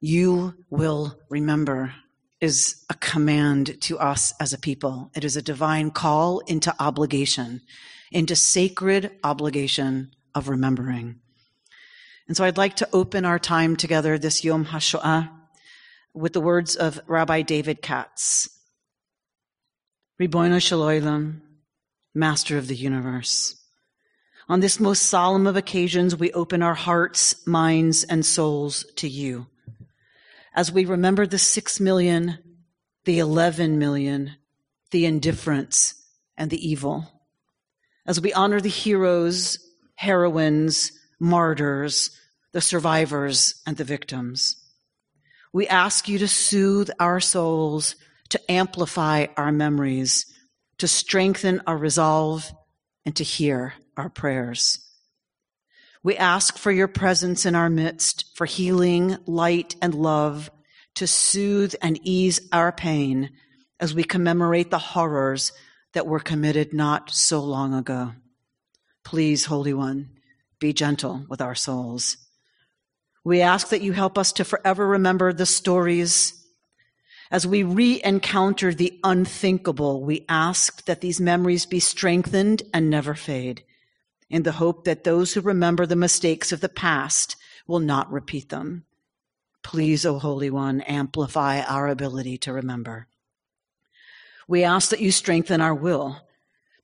You will remember is a command to us as a people. It is a divine call into obligation, into sacred obligation of remembering. And so I'd like to open our time together this Yom HaShoah with the words of Rabbi David Katz. Ribono Shel Master of the Universe. On this most solemn of occasions, we open our hearts, minds, and souls to you. As we remember the six million, the 11 million, the indifference, and the evil. As we honor the heroes, heroines, martyrs, the survivors, and the victims. We ask you to soothe our souls, to amplify our memories, to strengthen our resolve, and to hear our prayers. We ask for your presence in our midst, for healing, light, and love to soothe and ease our pain as we commemorate the horrors that were committed not so long ago. Please, Holy One, be gentle with our souls. We ask that you help us to forever remember the stories. As we re encounter the unthinkable, we ask that these memories be strengthened and never fade, in the hope that those who remember the mistakes of the past will not repeat them. Please, O Holy One, amplify our ability to remember. We ask that you strengthen our will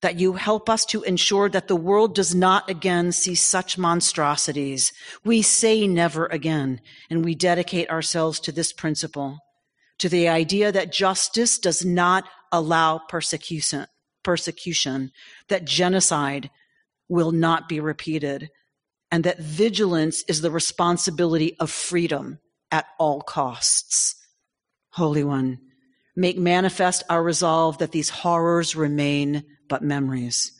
that you help us to ensure that the world does not again see such monstrosities. We say never again, and we dedicate ourselves to this principle, to the idea that justice does not allow persecution, persecution, that genocide will not be repeated, and that vigilance is the responsibility of freedom at all costs. Holy One, make manifest our resolve that these horrors remain but memories.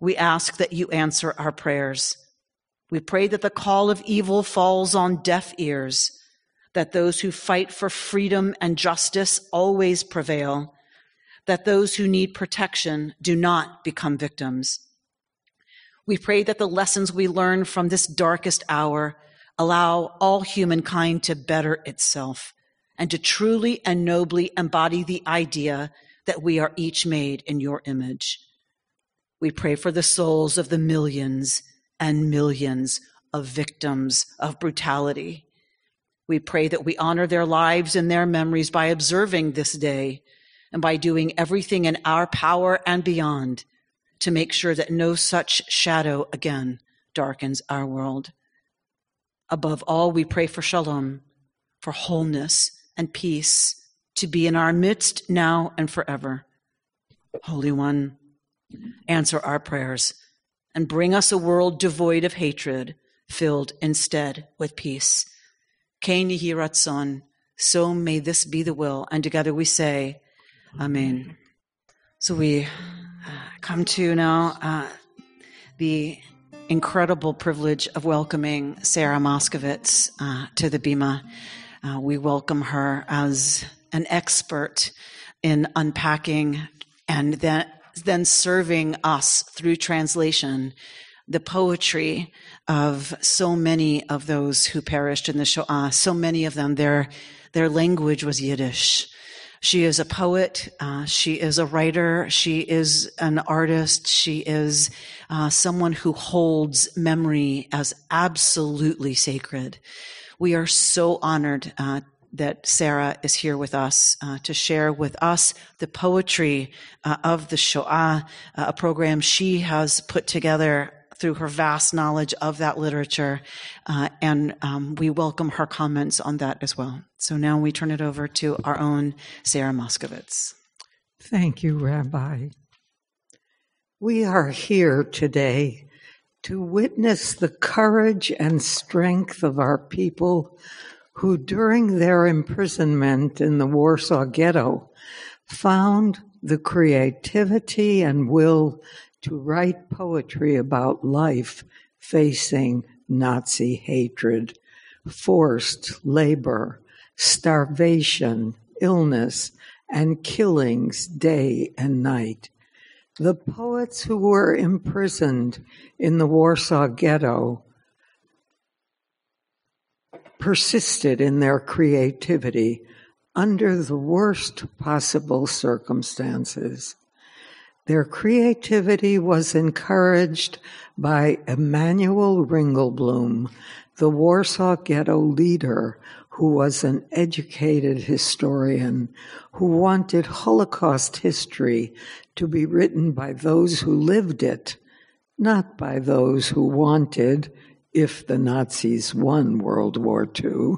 We ask that you answer our prayers. We pray that the call of evil falls on deaf ears, that those who fight for freedom and justice always prevail, that those who need protection do not become victims. We pray that the lessons we learn from this darkest hour allow all humankind to better itself and to truly and nobly embody the idea that we are each made in your image. We pray for the souls of the millions and millions of victims of brutality. We pray that we honor their lives and their memories by observing this day and by doing everything in our power and beyond to make sure that no such shadow again darkens our world. Above all, we pray for shalom, for wholeness and peace to be in our midst now and forever. Holy One, answer our prayers and bring us a world devoid of hatred, filled instead with peace. Ken Ratzon, so may this be the will. And together we say, Amen. So we come to now uh, the incredible privilege of welcoming Sarah Moskovitz uh, to the Bima. Uh, we welcome her as an expert in unpacking and then, then serving us through translation the poetry of so many of those who perished in the Shoah. So many of them, their, their language was Yiddish. She is a poet. Uh, she is a writer. She is an artist. She is uh, someone who holds memory as absolutely sacred. We are so honored uh, that Sarah is here with us uh, to share with us the poetry uh, of the Shoah, uh, a program she has put together through her vast knowledge of that literature. Uh, and um, we welcome her comments on that as well. So now we turn it over to our own Sarah Moskovitz. Thank you, Rabbi. We are here today to witness the courage and strength of our people who during their imprisonment in the Warsaw Ghetto found the creativity and will to write poetry about life facing Nazi hatred, forced labor, starvation, illness, and killings day and night. The poets who were imprisoned in the Warsaw Ghetto persisted in their creativity under the worst possible circumstances. Their creativity was encouraged by Emanuel Ringelblum, the Warsaw Ghetto leader who was an educated historian who wanted Holocaust history to be written by those who lived it, not by those who wanted, if the Nazis won World War II,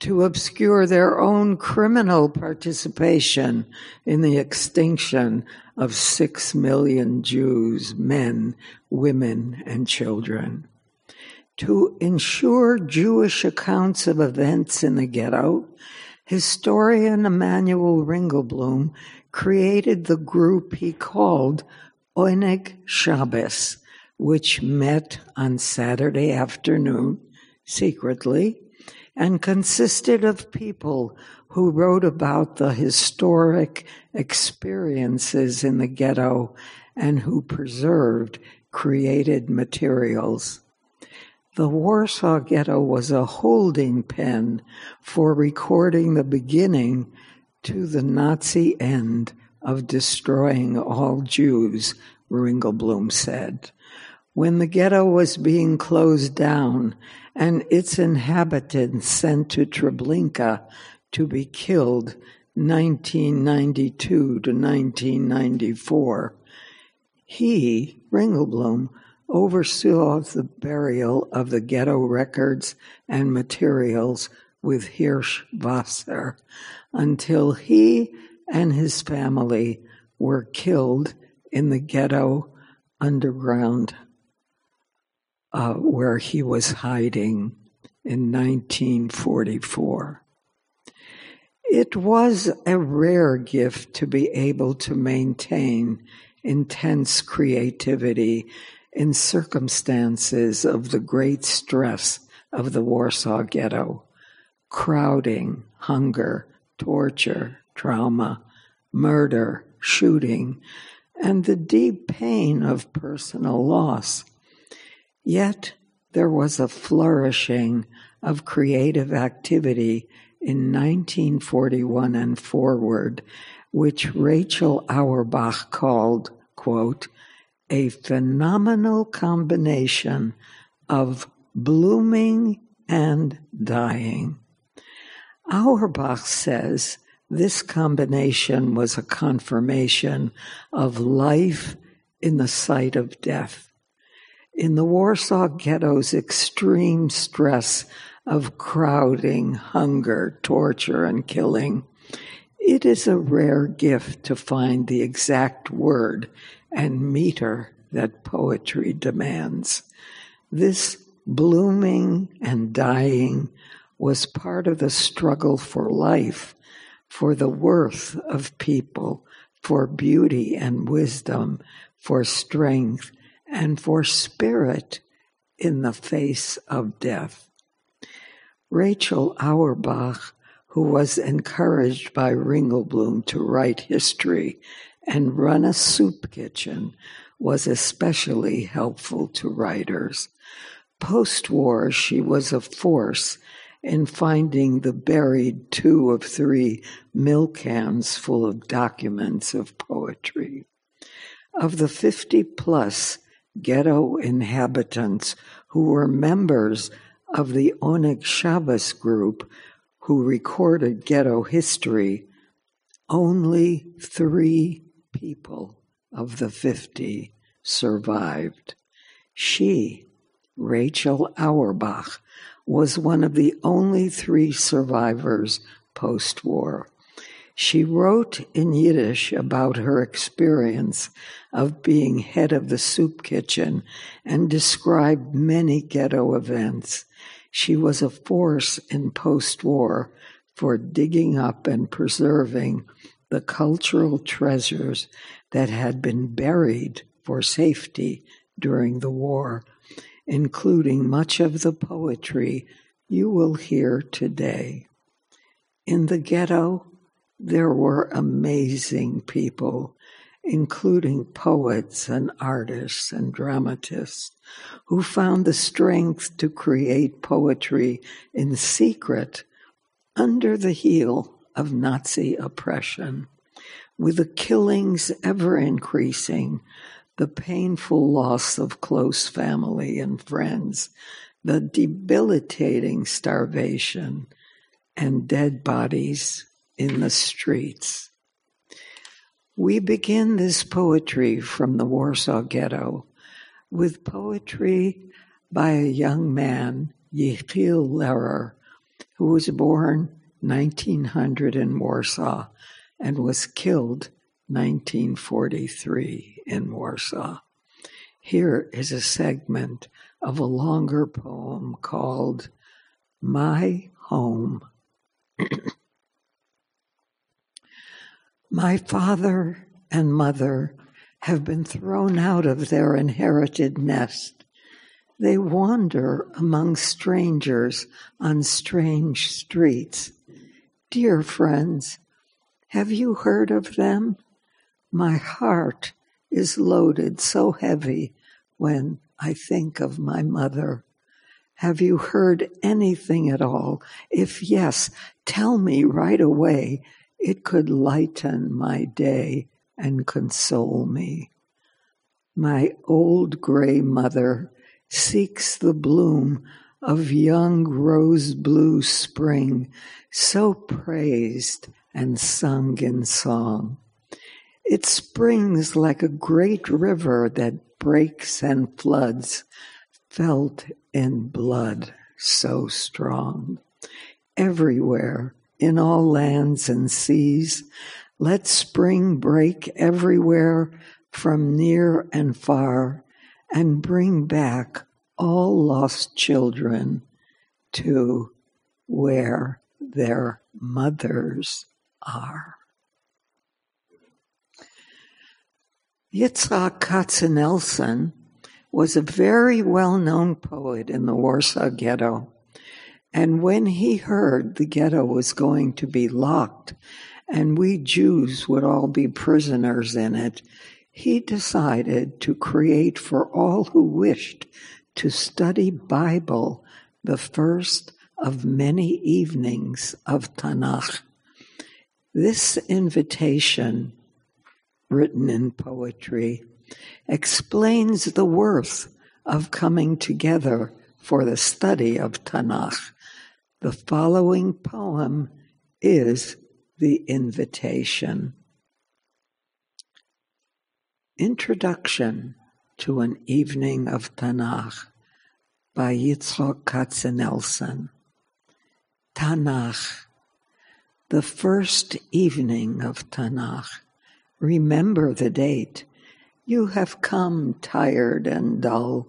to obscure their own criminal participation in the extinction of six million Jews, men, women, and children. To ensure Jewish accounts of events in the ghetto, historian Emanuel Ringelblum created the group he called Oneg Shabbos, which met on Saturday afternoon secretly and consisted of people who wrote about the historic experiences in the ghetto and who preserved created materials. The Warsaw Ghetto was a holding pen for recording the beginning to the Nazi end of destroying all Jews, Ringelblum said. When the ghetto was being closed down and its inhabitants sent to Treblinka to be killed 1992 to 1994, he, Ringelblum, oversaw the burial of the ghetto records and materials with Hirsch Wasser until he and his family were killed in the ghetto underground uh, where he was hiding in 1944. It was a rare gift to be able to maintain intense creativity in circumstances of the great stress of the Warsaw Ghetto crowding, hunger, torture, trauma, murder, shooting, and the deep pain of personal loss. Yet there was a flourishing of creative activity in 1941 and forward, which Rachel Auerbach called, quote, a phenomenal combination of blooming and dying. Auerbach says this combination was a confirmation of life in the sight of death. In the Warsaw Ghetto's extreme stress of crowding, hunger, torture, and killing, it is a rare gift to find the exact word and meter that poetry demands. This blooming and dying was part of the struggle for life, for the worth of people, for beauty and wisdom, for strength, and for spirit in the face of death. Rachel Auerbach, who was encouraged by Ringelblum to write history and run a soup kitchen, was especially helpful to writers. Post war, she was a force in finding the buried two of three milk cans full of documents of poetry. Of the 50 plus ghetto inhabitants who were members of the Oneg Shabbos group who recorded ghetto history, only three people of the 50 survived. She, Rachel Auerbach, was one of the only three survivors post war. She wrote in Yiddish about her experience of being head of the soup kitchen and described many ghetto events. She was a force in post war for digging up and preserving the cultural treasures that had been buried for safety during the war, including much of the poetry you will hear today. In the ghetto, there were amazing people including poets and artists and dramatists, who found the strength to create poetry in secret under the heel of Nazi oppression, with the killings ever increasing, the painful loss of close family and friends, the debilitating starvation, and dead bodies in the streets. We begin this poetry from the Warsaw Ghetto with poetry by a young man, Yechiel Lehrer, who was born 1900 in Warsaw and was killed 1943 in Warsaw. Here is a segment of a longer poem called My Home. My father and mother have been thrown out of their inherited nest. They wander among strangers on strange streets. Dear friends, have you heard of them? My heart is loaded so heavy when I think of my mother. Have you heard anything at all? If yes, tell me right away it could lighten my day and console me. My old gray mother seeks the bloom of young rose blue spring, so praised and sung in song. It springs like a great river that breaks and floods, felt in blood so strong. Everywhere in all lands and seas. Let spring break everywhere from near and far and bring back all lost children to where their mothers are. Yitzhak Katzenelson was a very well known poet in the Warsaw Ghetto. And when he heard the ghetto was going to be locked and we Jews would all be prisoners in it, he decided to create for all who wished to study Bible the first of many evenings of Tanakh. This invitation, written in poetry, explains the worth of coming together for the study of Tanakh the following poem is the invitation. Introduction to an Evening of Tanakh by Yitzhak Katzenelson. Tanakh, the first evening of Tanakh. Remember the date. You have come tired and dull,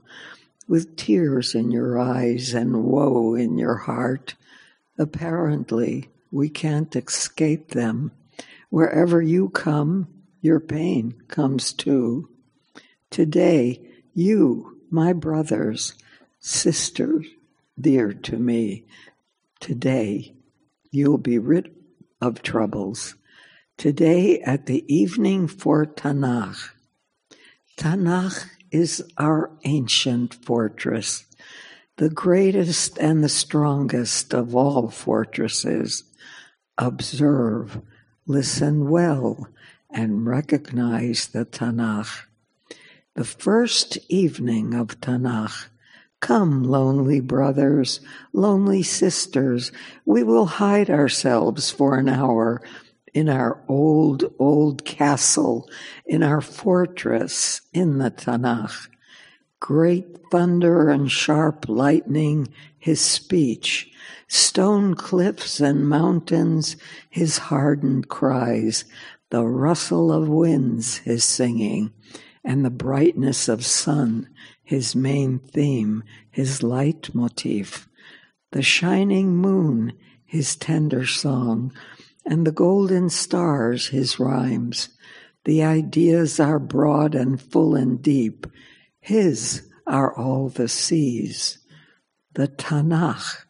with tears in your eyes and woe in your heart Apparently, we can't escape them. Wherever you come, your pain comes too. Today, you, my brothers, sisters, dear to me, today you'll be rid of troubles. Today at the evening for Tanakh. Tanakh is our ancient fortress the greatest and the strongest of all fortresses. Observe, listen well, and recognize the Tanakh. The first evening of Tanakh. Come, lonely brothers, lonely sisters, we will hide ourselves for an hour in our old, old castle, in our fortress in the Tanakh great thunder and sharp lightning, his speech, stone cliffs and mountains, his hardened cries, the rustle of winds, his singing, and the brightness of sun, his main theme, his leitmotif, the shining moon, his tender song, and the golden stars, his rhymes. The ideas are broad and full and deep, his are all the seas. The Tanakh,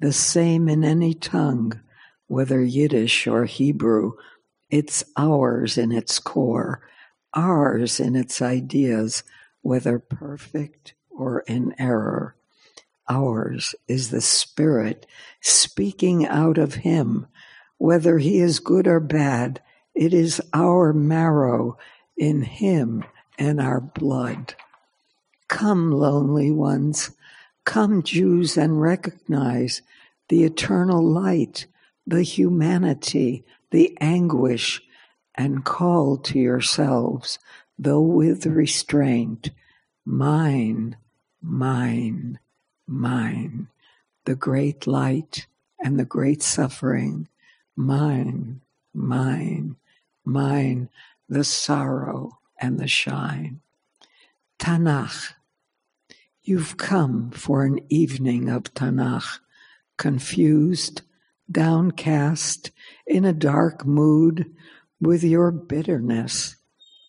the same in any tongue, whether Yiddish or Hebrew, it's ours in its core, ours in its ideas, whether perfect or in error. Ours is the Spirit speaking out of Him, whether He is good or bad. It is our marrow in Him and our blood. Come, lonely ones, come, Jews, and recognize the eternal light, the humanity, the anguish, and call to yourselves, though with restraint, mine, mine, mine, the great light and the great suffering, mine, mine, mine, the sorrow and the shine. Tanakh. You've come for an evening of Tanakh, confused, downcast, in a dark mood, with your bitterness.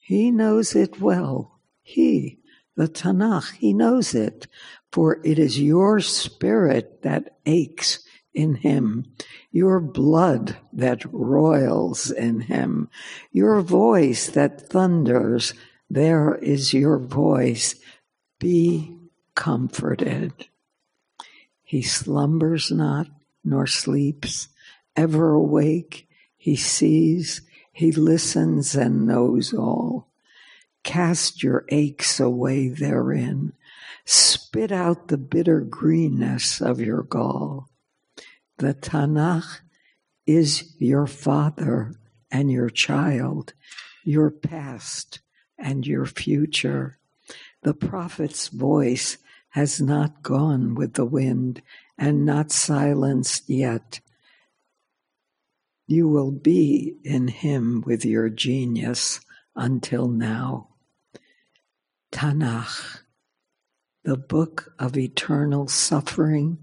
He knows it well. He, the Tanakh, he knows it, for it is your spirit that aches in him, your blood that roils in him, your voice that thunders. There is your voice. Be comforted. He slumbers not, nor sleeps, ever awake. He sees, he listens and knows all. Cast your aches away therein. Spit out the bitter greenness of your gall. The Tanakh is your father and your child, your past and your future. The prophet's voice has not gone with the wind and not silenced yet. You will be in him with your genius until now. Tanakh, the book of eternal suffering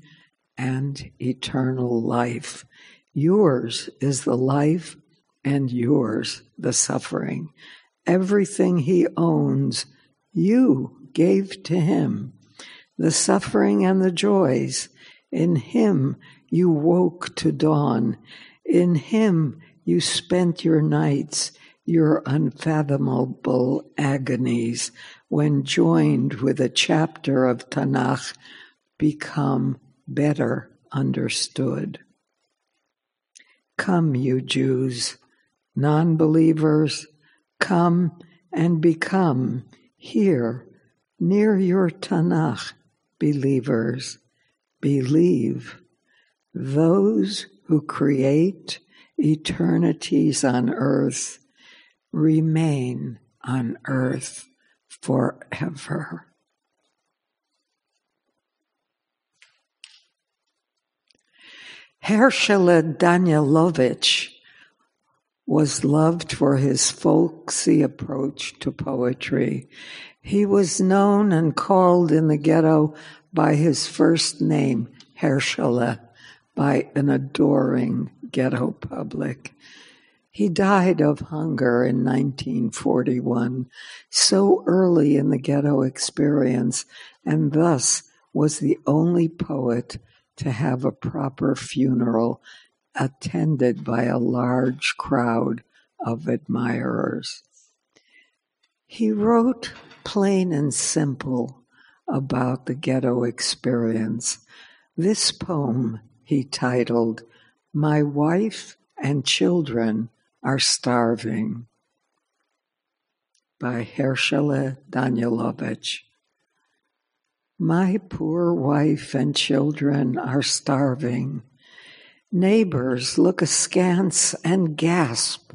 and eternal life. Yours is the life and yours the suffering. Everything he owns, you gave to him. The suffering and the joys, in him you woke to dawn. In him you spent your nights, your unfathomable agonies, when joined with a chapter of Tanakh, become better understood. Come, you Jews, non believers, come and become here near your Tanakh, believers. Believe those who create eternities on earth remain on earth forever. Herschele Danilowitsch was loved for his folksy approach to poetry. He was known and called in the ghetto by his first name, Herschele by an adoring ghetto public. He died of hunger in 1941, so early in the ghetto experience, and thus was the only poet to have a proper funeral attended by a large crowd of admirers. He wrote plain and simple about the ghetto experience. This poem he titled, My Wife and Children Are Starving by Herschele Danilowitsch. My poor wife and children are starving. Neighbors look askance and gasp.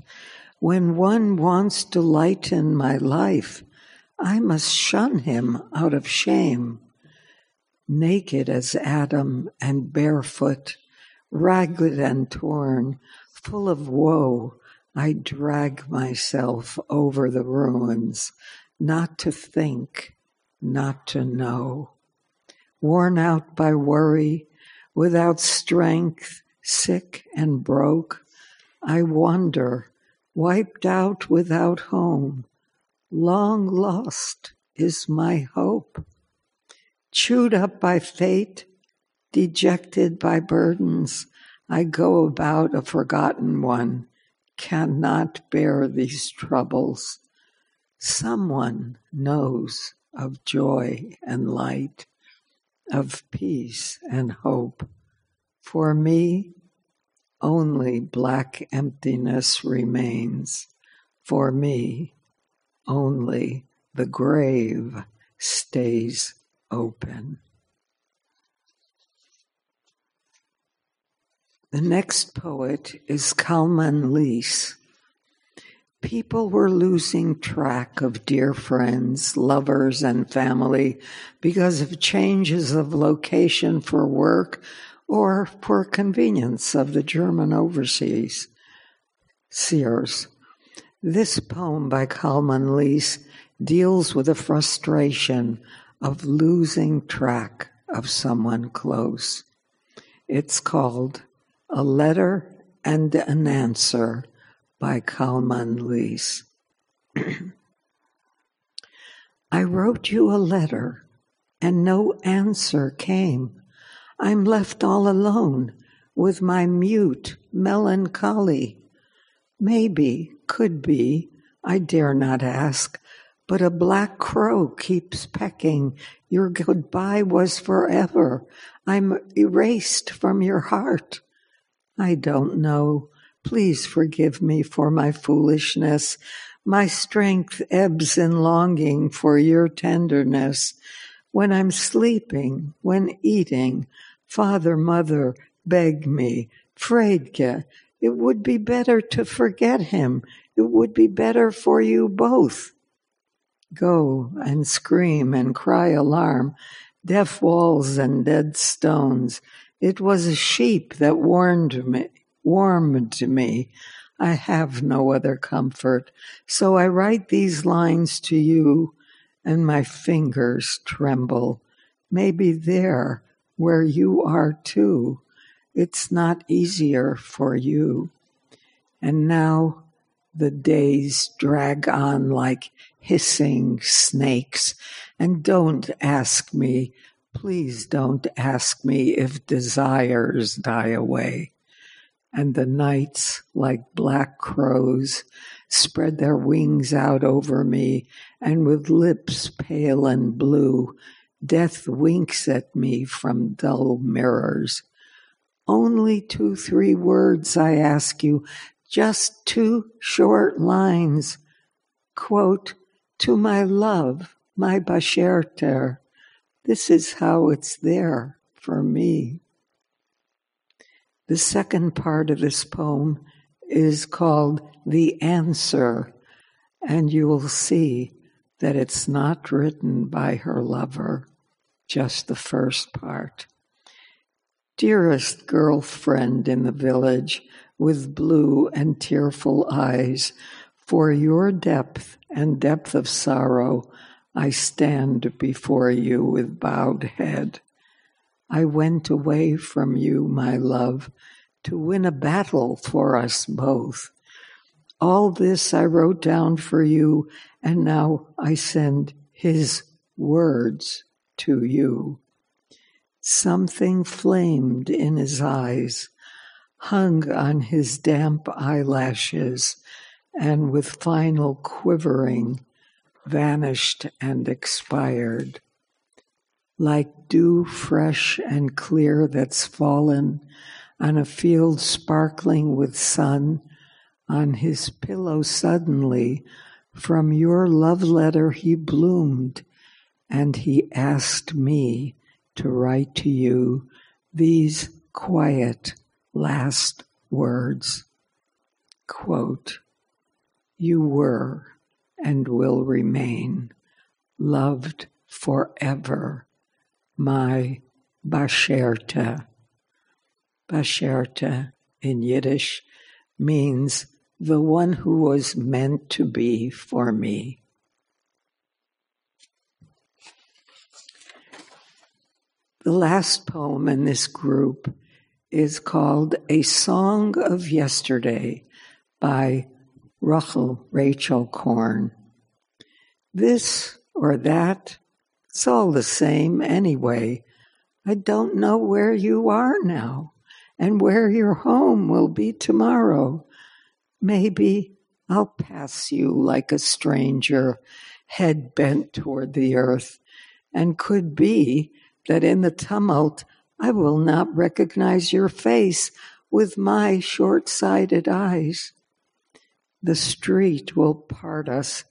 When one wants to lighten my life, I must shun him out of shame naked as Adam and barefoot, ragged and torn, full of woe, I drag myself over the ruins, not to think, not to know. Worn out by worry, without strength, sick and broke, I wander, wiped out without home. Long lost is my hope chewed up by fate, dejected by burdens, I go about a forgotten one, cannot bear these troubles. Someone knows of joy and light, of peace and hope. For me, only black emptiness remains. For me, only the grave stays open. The next poet is Kalman Lis. People were losing track of dear friends, lovers, and family because of changes of location for work or for convenience of the German overseas. seers. This poem by Kalman Lis deals with the frustration of losing track of someone close. It's called A Letter and an Answer by Kalman Lis. I wrote you a letter and no answer came. I'm left all alone with my mute melancholy. Maybe, could be, I dare not ask, but a black crow keeps pecking. Your goodbye was forever. I'm erased from your heart. I don't know. Please forgive me for my foolishness. My strength ebbs in longing for your tenderness. When I'm sleeping, when eating, father, mother, beg me, Friedke, it would be better to forget him. It would be better for you both. Go and scream and cry alarm, deaf walls and dead stones. It was a sheep that warned me warm to me. I have no other comfort. So I write these lines to you, and my fingers tremble. Maybe there, where you are too, it's not easier for you. And now the days drag on like hissing snakes. And don't ask me, please don't ask me if desires die away and the nights, like black crows, spread their wings out over me, and with lips pale and blue, death winks at me from dull mirrors. Only two, three words, I ask you, just two short lines. Quote, to my love, my Basherter. This is how it's there for me. The second part of this poem is called The Answer, and you will see that it's not written by her lover, just the first part. Dearest girlfriend in the village with blue and tearful eyes, for your depth and depth of sorrow, I stand before you with bowed head. I went away from you, my love, to win a battle for us both. All this I wrote down for you, and now I send his words to you. Something flamed in his eyes, hung on his damp eyelashes, and with final quivering vanished and expired like dew fresh and clear that's fallen on a field sparkling with sun, on his pillow suddenly, from your love letter he bloomed, and he asked me to write to you these quiet last words. Quote, you were and will remain loved forever my Basherta. Basherta in Yiddish means the one who was meant to be for me. The last poem in this group is called A Song of Yesterday by Rachel, Rachel Korn. This or that it's all the same anyway. I don't know where you are now and where your home will be tomorrow. Maybe I'll pass you like a stranger, head bent toward the earth, and could be that in the tumult I will not recognize your face with my short sighted eyes. The street will part us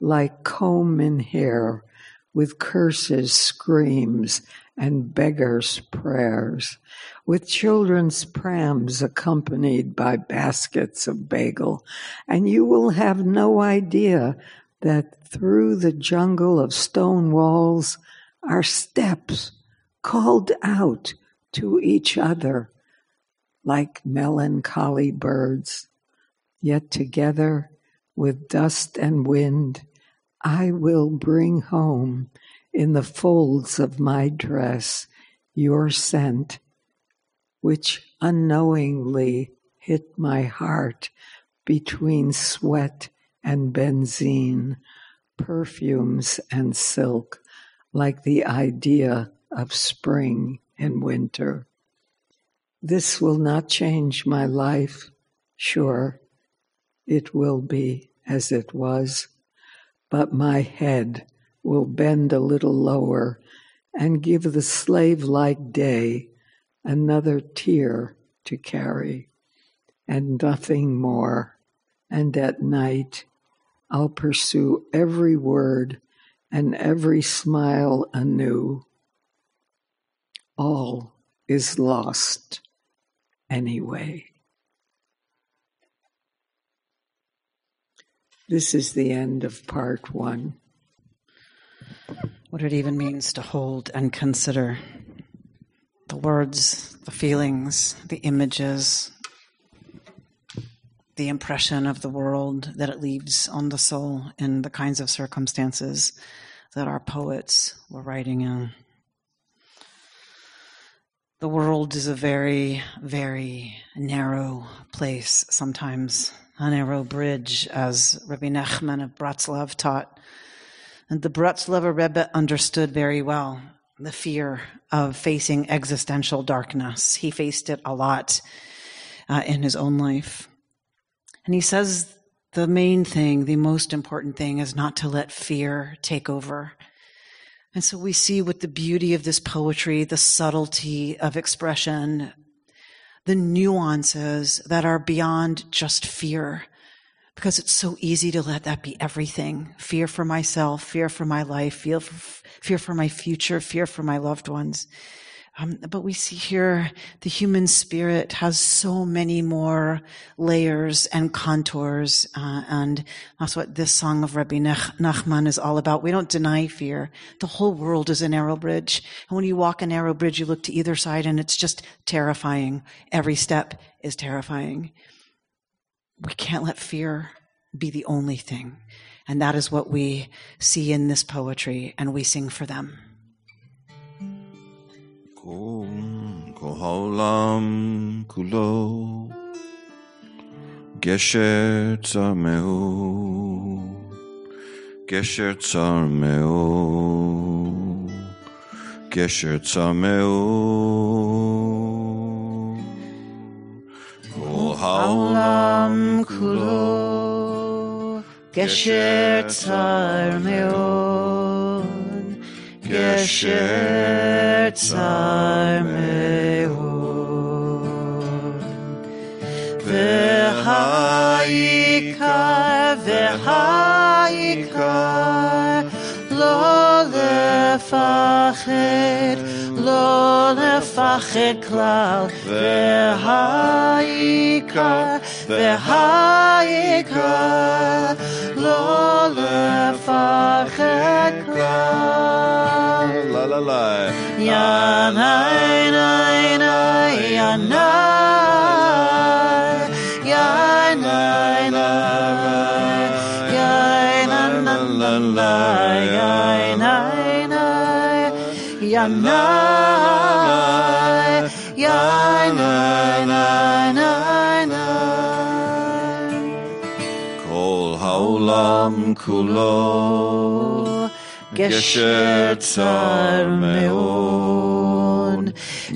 like comb in hair, with curses, screams, and beggars' prayers, with children's prams accompanied by baskets of bagel, and you will have no idea that through the jungle of stone walls are steps called out to each other like melancholy birds, yet together with dust and wind I will bring home in the folds of my dress your scent, which unknowingly hit my heart between sweat and benzine, perfumes and silk, like the idea of spring and winter. This will not change my life, sure, it will be as it was but my head will bend a little lower and give the slave like day another tear to carry, and nothing more. And at night I'll pursue every word and every smile anew. All is lost anyway. This is the end of part one. What it even means to hold and consider the words, the feelings, the images, the impression of the world that it leaves on the soul in the kinds of circumstances that our poets were writing in. The world is a very, very narrow place sometimes a narrow bridge, as Rabbi Nachman of Bratslav taught. And the Bratslav Rebbe understood very well the fear of facing existential darkness. He faced it a lot uh, in his own life. And he says the main thing, the most important thing, is not to let fear take over. And so we see with the beauty of this poetry, the subtlety of expression, the nuances that are beyond just fear. Because it's so easy to let that be everything. Fear for myself, fear for my life, fear for, fear for my future, fear for my loved ones. Um, but we see here the human spirit has so many more layers and contours, uh, and that's what this song of Rabbi Nachman is all about. We don't deny fear. The whole world is a narrow bridge, and when you walk a narrow bridge, you look to either side, and it's just terrifying. Every step is terrifying. We can't let fear be the only thing, and that is what we see in this poetry, and we sing for them. כל, כל העולם כולו גשר צר מאוד, גשר צר מאוד, גשר צר מאוד. כל העולם כולו גשר צר מאוד, Geschätzter Verhaika, Verhaika והעיקר, והעיקר, לא לפחד, לא לפחד כלל, והעיקר, והעיקר, לא לפחד כלל. La la la. ינאי, נאי, נאי, ינאי, ינאי, נאי, ינאי, la la la la ya na ya na na na na kol haolam kulo gesher tsar meon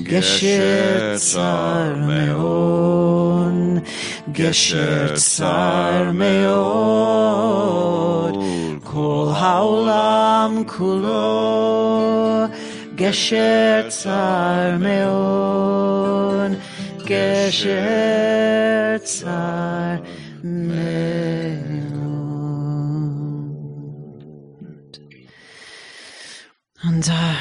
gesher tsar meon gesher tsar meon. העולם כולו, גשר צר מאוד, גשר צר מאוד. And uh,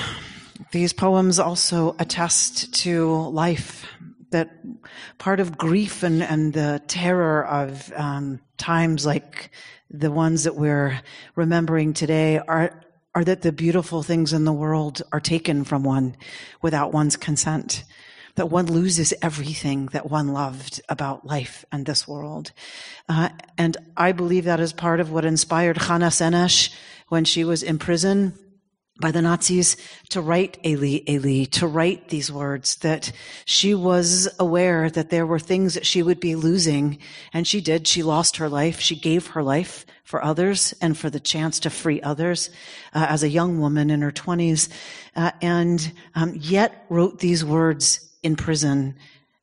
these poems also attest to life, that part of grief and, and the terror of um, times like the ones that we're remembering today are, are that the beautiful things in the world are taken from one without one's consent. That one loses everything that one loved about life and this world. Uh, and I believe that is part of what inspired Hannah Senesh when she was in prison by the Nazis to write Eli, Eli, to write these words, that she was aware that there were things that she would be losing. And she did. She lost her life. She gave her life for others and for the chance to free others uh, as a young woman in her 20s. Uh, and um, yet wrote these words in prison.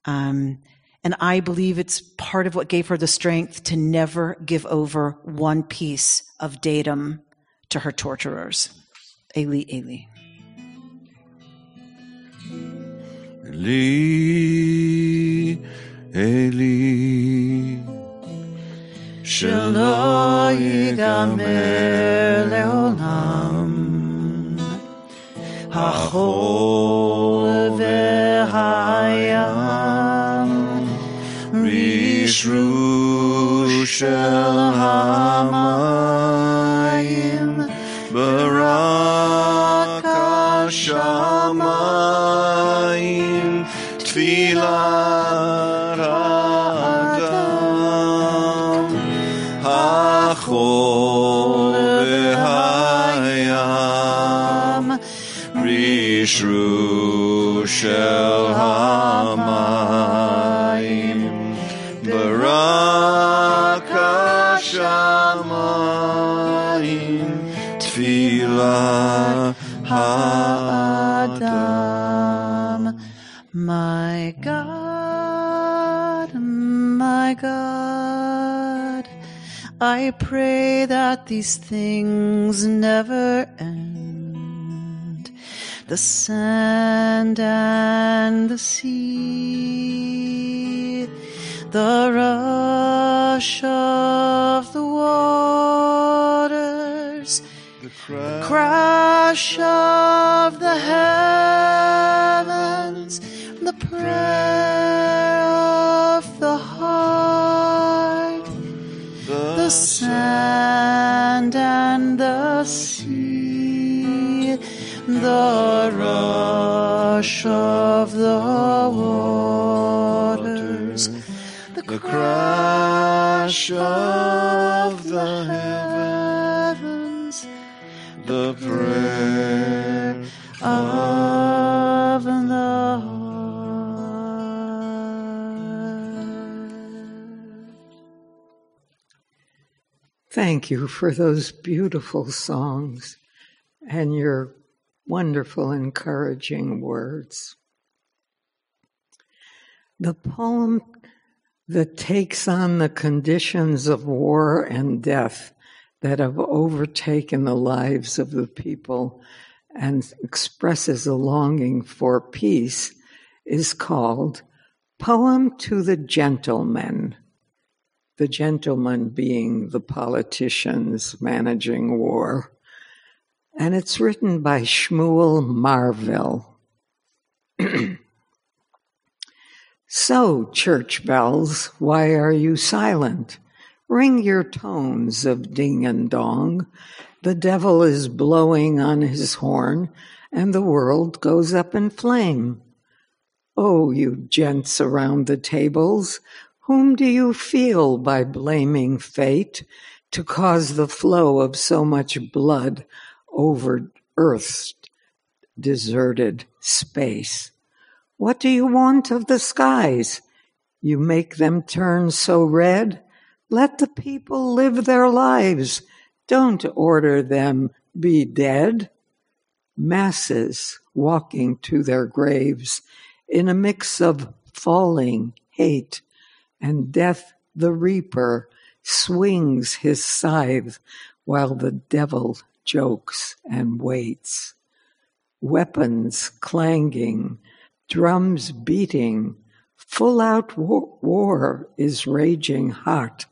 Um, and I believe it's part of what gave her the strength to never give over one piece of datum to her torturers. Eli, Eli. Eli, Eli, שלא ייגמר לעולם החול והים רשרוש של המים tfila Tfilat Adam Achor V'Hayam Rishru Shel Hamayim Barak HaShamayim Tfilat Adam God, my God, I pray that these things never end. The sand and the sea, the rush of the waters, the cry crash of the heavens, the prayer of the heart, the sand and the sea, the rush of the waters, the crash of Thank you for those beautiful songs and your wonderful, encouraging words. The poem that takes on the conditions of war and death that have overtaken the lives of the people and expresses a longing for peace is called Poem to the Gentleman the gentleman being the politicians managing war. And it's written by Shmuel Marvell. so, church bells, why are you silent? Ring your tones of ding and dong. The devil is blowing on his horn, and the world goes up in flame. Oh, you gents around the tables, whom do you feel by blaming fate to cause the flow of so much blood over Earth's deserted space? What do you want of the skies? You make them turn so red? Let the people live their lives. Don't order them be dead. Masses walking to their graves in a mix of falling hate and death the reaper swings his scythe while the devil jokes and waits. Weapons clanging, drums beating, full out war is raging hot.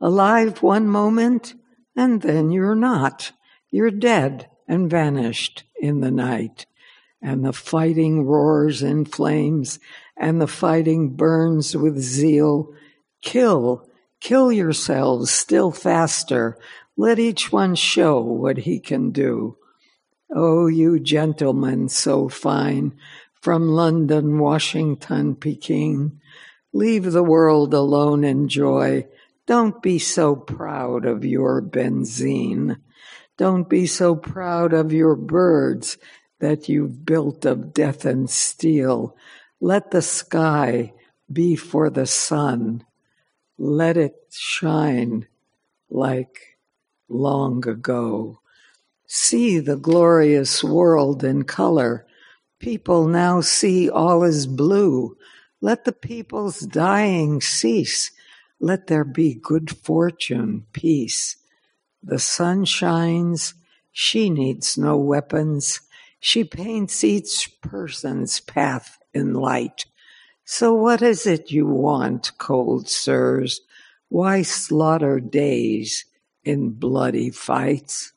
Alive one moment, and then you're not. You're dead and vanished in the night. And the fighting roars in flames, and the fighting burns with zeal. Kill, kill yourselves still faster. Let each one show what he can do. Oh, you gentlemen so fine, from London, Washington, Peking, leave the world alone in joy. Don't be so proud of your benzine. Don't be so proud of your birds that you've built of death and steel. Let the sky be for the sun. Let it shine like long ago. See the glorious world in color. People now see all is blue. Let the people's dying cease. Let there be good fortune, peace. The sun shines, she needs no weapons. She paints each person's path in light. So what is it you want, cold sirs? Why slaughter days in bloody fights?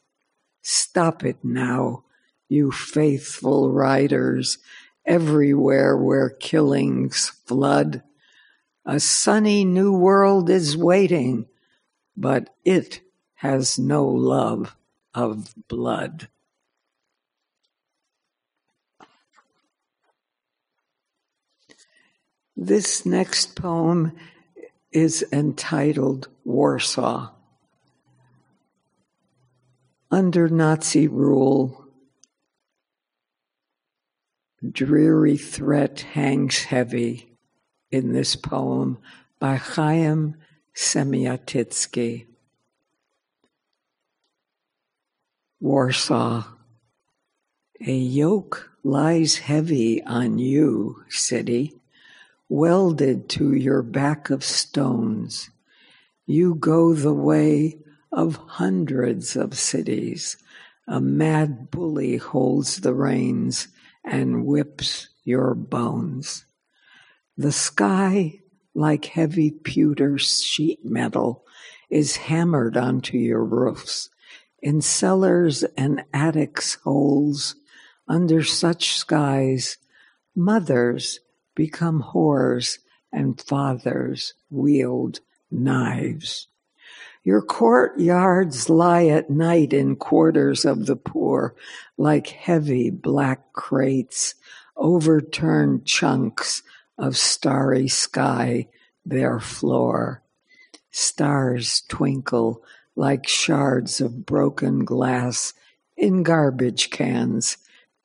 Stop it now, you faithful riders, everywhere where killings flood. A sunny new world is waiting, but it has no love of blood. This next poem is entitled Warsaw. Under Nazi rule, dreary threat hangs heavy in this poem by Chaim Semyatitsky. Warsaw. A yoke lies heavy on you, city, welded to your back of stones. You go the way of hundreds of cities. A mad bully holds the reins and whips your bones. The sky, like heavy pewter sheet metal, is hammered onto your roofs in cellars and attics holes, under such skies, mothers become whores and fathers wield knives. Your courtyards lie at night in quarters of the poor like heavy black crates, overturned chunks of starry sky, their floor. Stars twinkle like shards of broken glass in garbage cans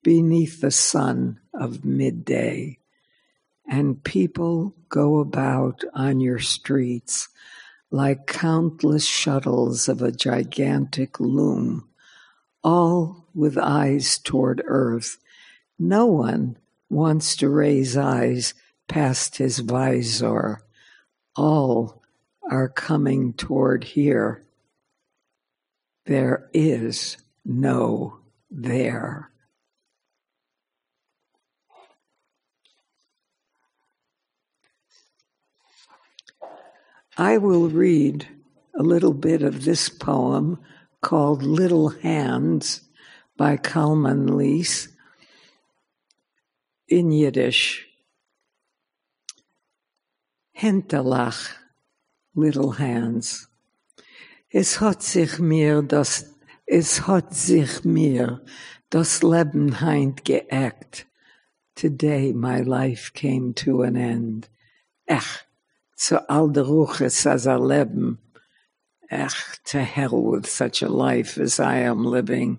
beneath the sun of midday. And people go about on your streets like countless shuttles of a gigantic loom, all with eyes toward earth. No one wants to raise eyes past his visor. All are coming toward here there is no there. I will read a little bit of this poem called Little Hands by Kalman Lis in Yiddish. Hinterlach, little hands. Es hat sich mir das, es hat sich mir das Leben heint geäckt. Today my life came to an end. Ech, zu all der Ruches as a Leben. Ech, to hell with such a life as I am living.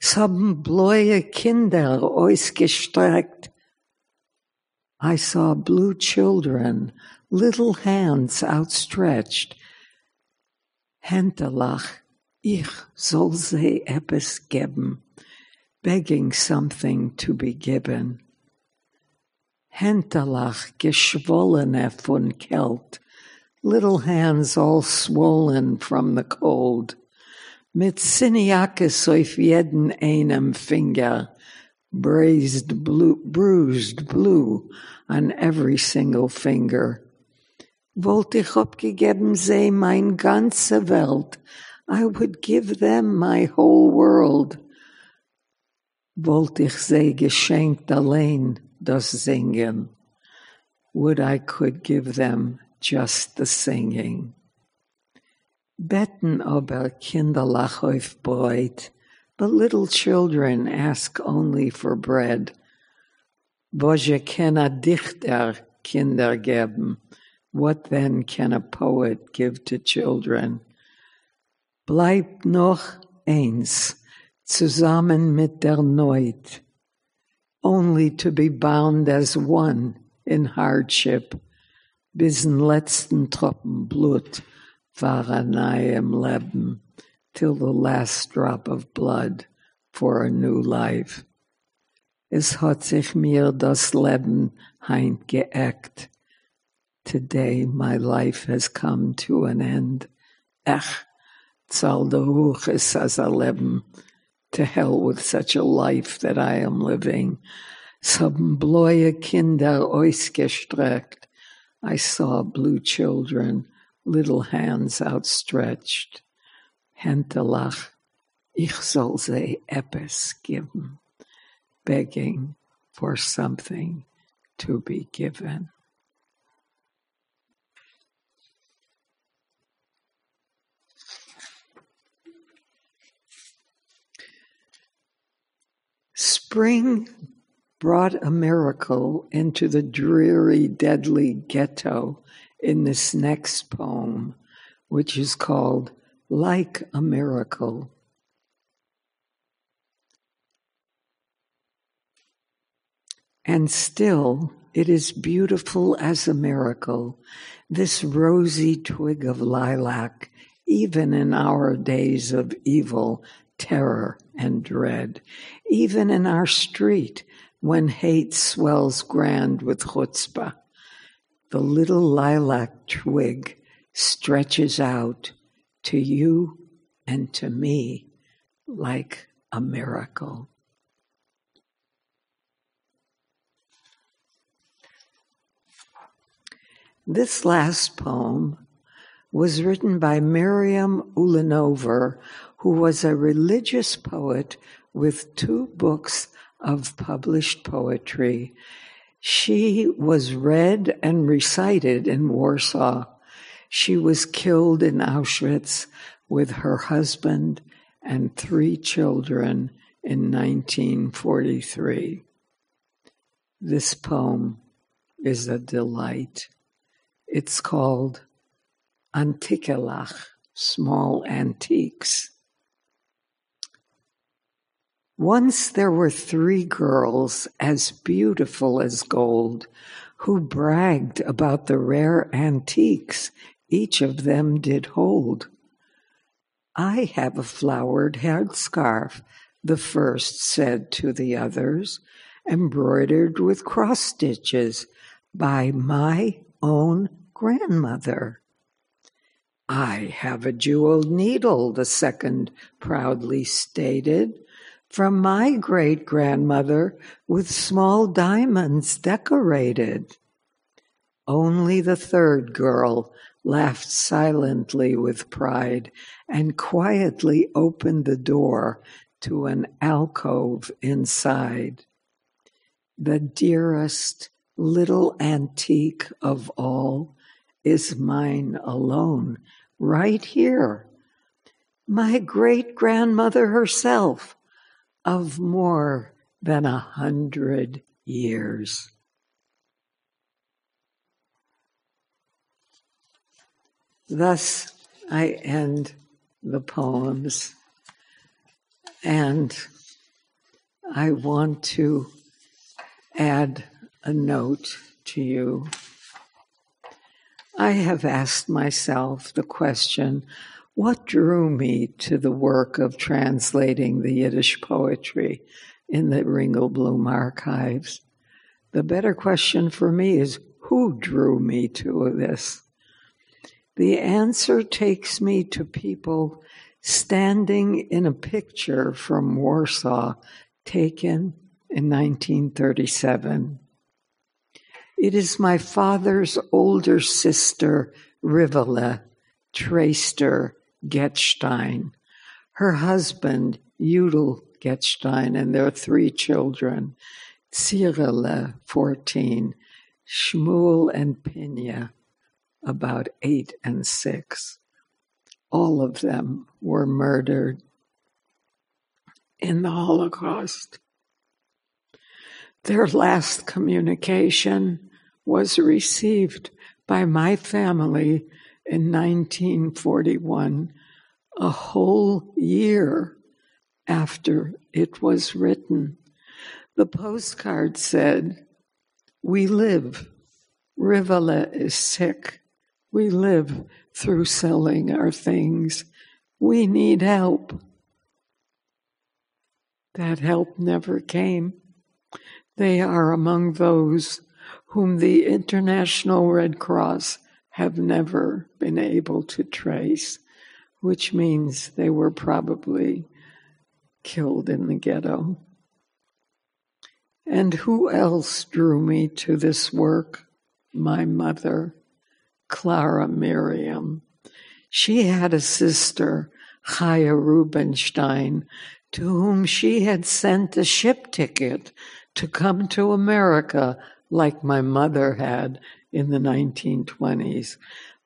Es haben bläue Kinder ausgestreckt. I saw blue children, little hands outstretched, Hinterlach, ich soll sie etwas geben, begging something to be given. Hinterlach, geschwollene von Kelt, little hands all swollen from the cold. Mit Siniakis auf jeden einem Finger, braised blue, bruised blue on every single finger. Wollte ich abgegeben sei mein ganze Welt, I would give them my whole world. Wollte ich sei geschenkt allein das Singen, would I could give them just the singing. Betten aber Kinderlach auf Brot, but little children ask only for bread. Boje can a dichter Kinder geben? What then can a poet give to children? Bleibt noch eins, zusammen mit der Neut, only to be bound as one in hardship, bis in letzten Tropfen Blut er im Leben, till the last drop of blood for a new life. Es hat sich mir das Leben heint geeckt. Today my life has come to an end. Ech, zal de hoch is as a leben. To hell with such a life that I am living. Some bloye Kinder ausgestreckt. I saw blue children, little hands outstretched. Hentelach, ich soll sie etwas geben, begging for something to be given. Spring brought a miracle into the dreary, deadly ghetto in this next poem, which is called Like a Miracle. And still, it is beautiful as a miracle, this rosy twig of lilac, even in our days of evil terror and dread, even in our street when hate swells grand with chutzpah. The little lilac twig stretches out to you and to me like a miracle. This last poem was written by Miriam Ulinover, who was a religious poet with two books of published poetry. She was read and recited in Warsaw. She was killed in Auschwitz with her husband and three children in 1943. This poem is a delight. It's called Antikelach, Small Antiques. Once there were three girls as beautiful as gold who bragged about the rare antiques each of them did hold. I have a flowered headscarf, the first said to the others, embroidered with cross stitches by my own grandmother. I have a jeweled needle, the second proudly stated, from my great grandmother with small diamonds decorated. Only the third girl laughed silently with pride and quietly opened the door to an alcove inside. The dearest little antique of all is mine alone, right here. My great grandmother herself of more than a hundred years. Thus, I end the poems, and I want to add a note to you. I have asked myself the question what drew me to the work of translating the Yiddish poetry in the Ringelblum archives? The better question for me is who drew me to this? The answer takes me to people standing in a picture from Warsaw taken in 1937. It is my father's older sister, Rivela Traister Getstein, her husband, Judel Getstein, and their three children, Cyrilla, 14, Shmuel and Pinya, about eight and six. All of them were murdered in the Holocaust. Their last communication was received by my family in 1941, a whole year after it was written. The postcard said, We live. Rivela is sick. We live through selling our things. We need help. That help never came. They are among those whom the International Red Cross have never been able to trace, which means they were probably killed in the ghetto. And who else drew me to this work? My mother, Clara Miriam. She had a sister, Chaya Rubenstein, to whom she had sent a ship ticket to come to America like my mother had in the 1920s.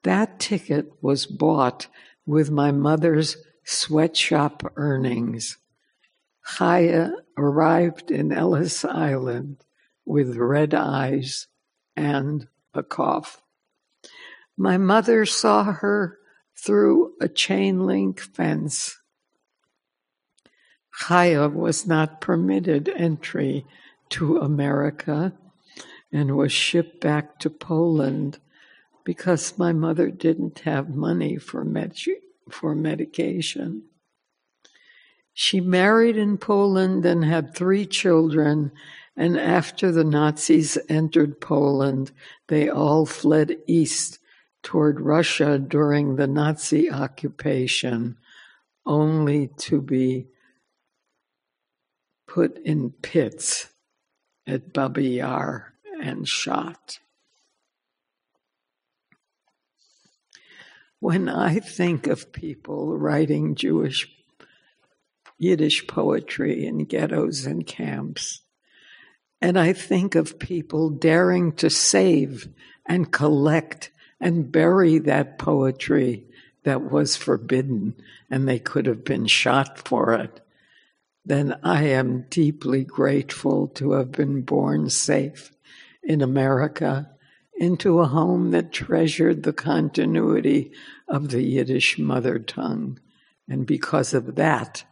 That ticket was bought with my mother's sweatshop earnings. Chaya arrived in Ellis Island with red eyes and a cough. My mother saw her through a chain link fence. Chaya was not permitted entry to America and was shipped back to Poland because my mother didn't have money for, med- for medication. She married in Poland and had three children, and after the Nazis entered Poland, they all fled east toward Russia during the Nazi occupation, only to be put in pits at Babi Yar and shot. When I think of people writing Jewish Yiddish poetry in ghettos and camps, and I think of people daring to save and collect and bury that poetry that was forbidden and they could have been shot for it then I am deeply grateful to have been born safe in America into a home that treasured the continuity of the Yiddish mother tongue. And because of that,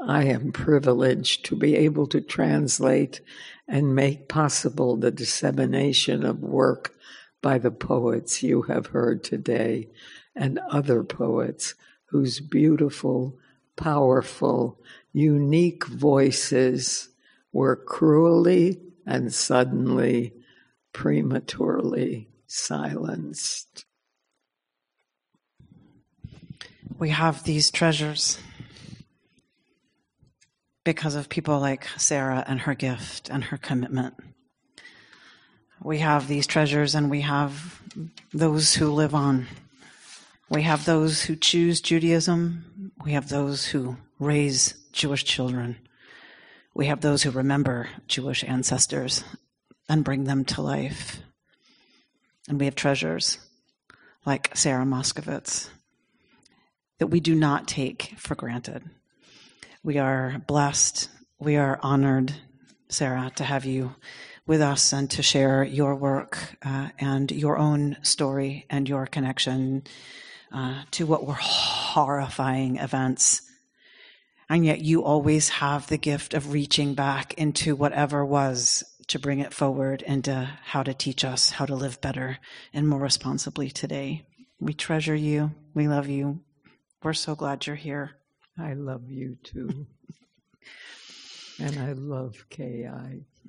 I am privileged to be able to translate and make possible the dissemination of work by the poets you have heard today and other poets whose beautiful, powerful, unique voices were cruelly and suddenly, prematurely silenced. We have these treasures because of people like Sarah and her gift and her commitment. We have these treasures and we have those who live on. We have those who choose Judaism. We have those who raise Jewish children. We have those who remember Jewish ancestors and bring them to life. And we have treasures like Sarah Moskowitz that we do not take for granted. We are blessed, we are honored, Sarah, to have you with us and to share your work uh, and your own story and your connection uh, to what were horrifying events and yet you always have the gift of reaching back into whatever was to bring it forward into uh, how to teach us how to live better and more responsibly today. We treasure you. We love you. We're so glad you're here. I love you too. and I love KI.